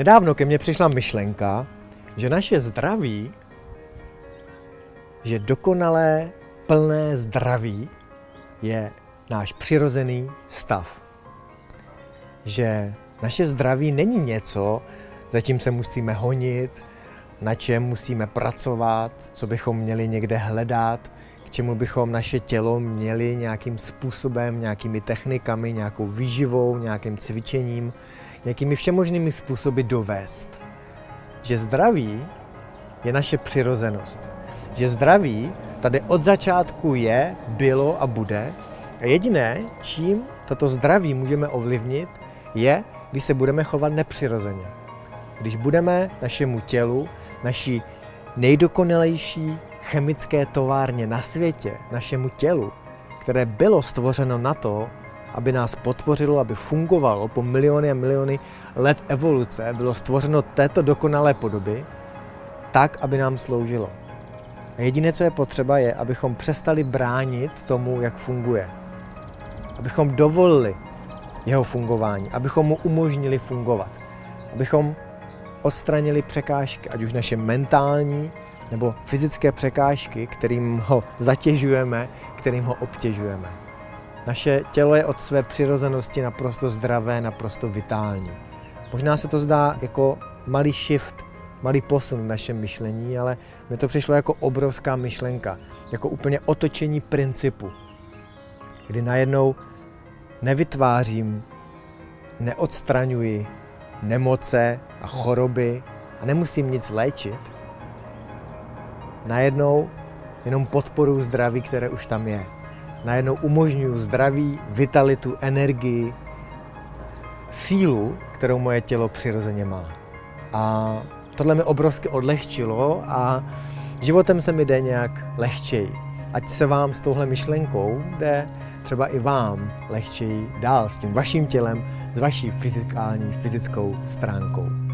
Nedávno ke mně přišla myšlenka, že naše zdraví, že dokonalé, plné zdraví je náš přirozený stav. Že naše zdraví není něco, za čím se musíme honit, na čem musíme pracovat, co bychom měli někde hledat, k čemu bychom naše tělo měli nějakým způsobem, nějakými technikami, nějakou výživou, nějakým cvičením, nějakými všemožnými způsoby dovést. Že zdraví je naše přirozenost. Že zdraví tady od začátku je, bylo a bude. A jediné, čím toto zdraví můžeme ovlivnit, je, když se budeme chovat nepřirozeně. Když budeme našemu tělu, naší nejdokonalejší chemické továrně na světě, našemu tělu, které bylo stvořeno na to, aby nás podpořilo, aby fungovalo po miliony a miliony let evoluce, bylo stvořeno této dokonalé podoby, tak, aby nám sloužilo. A jediné, co je potřeba, je, abychom přestali bránit tomu, jak funguje. Abychom dovolili jeho fungování, abychom mu umožnili fungovat. Abychom odstranili překážky, ať už naše mentální nebo fyzické překážky, kterým ho zatěžujeme, kterým ho obtěžujeme. Naše tělo je od své přirozenosti naprosto zdravé, naprosto vitální. Možná se to zdá jako malý shift, malý posun v našem myšlení, ale mi to přišlo jako obrovská myšlenka, jako úplně otočení principu, kdy najednou nevytvářím, neodstraňuji nemoce a choroby a nemusím nic léčit, najednou jenom podporu zdraví, které už tam je. Najednou umožňuju zdraví, vitalitu, energii, sílu, kterou moje tělo přirozeně má. A tohle mi obrovsky odlehčilo a životem se mi jde nějak lehčeji. Ať se vám s touhle myšlenkou jde třeba i vám lehčeji dál s tím vaším tělem, s vaší fyzikální, fyzickou stránkou.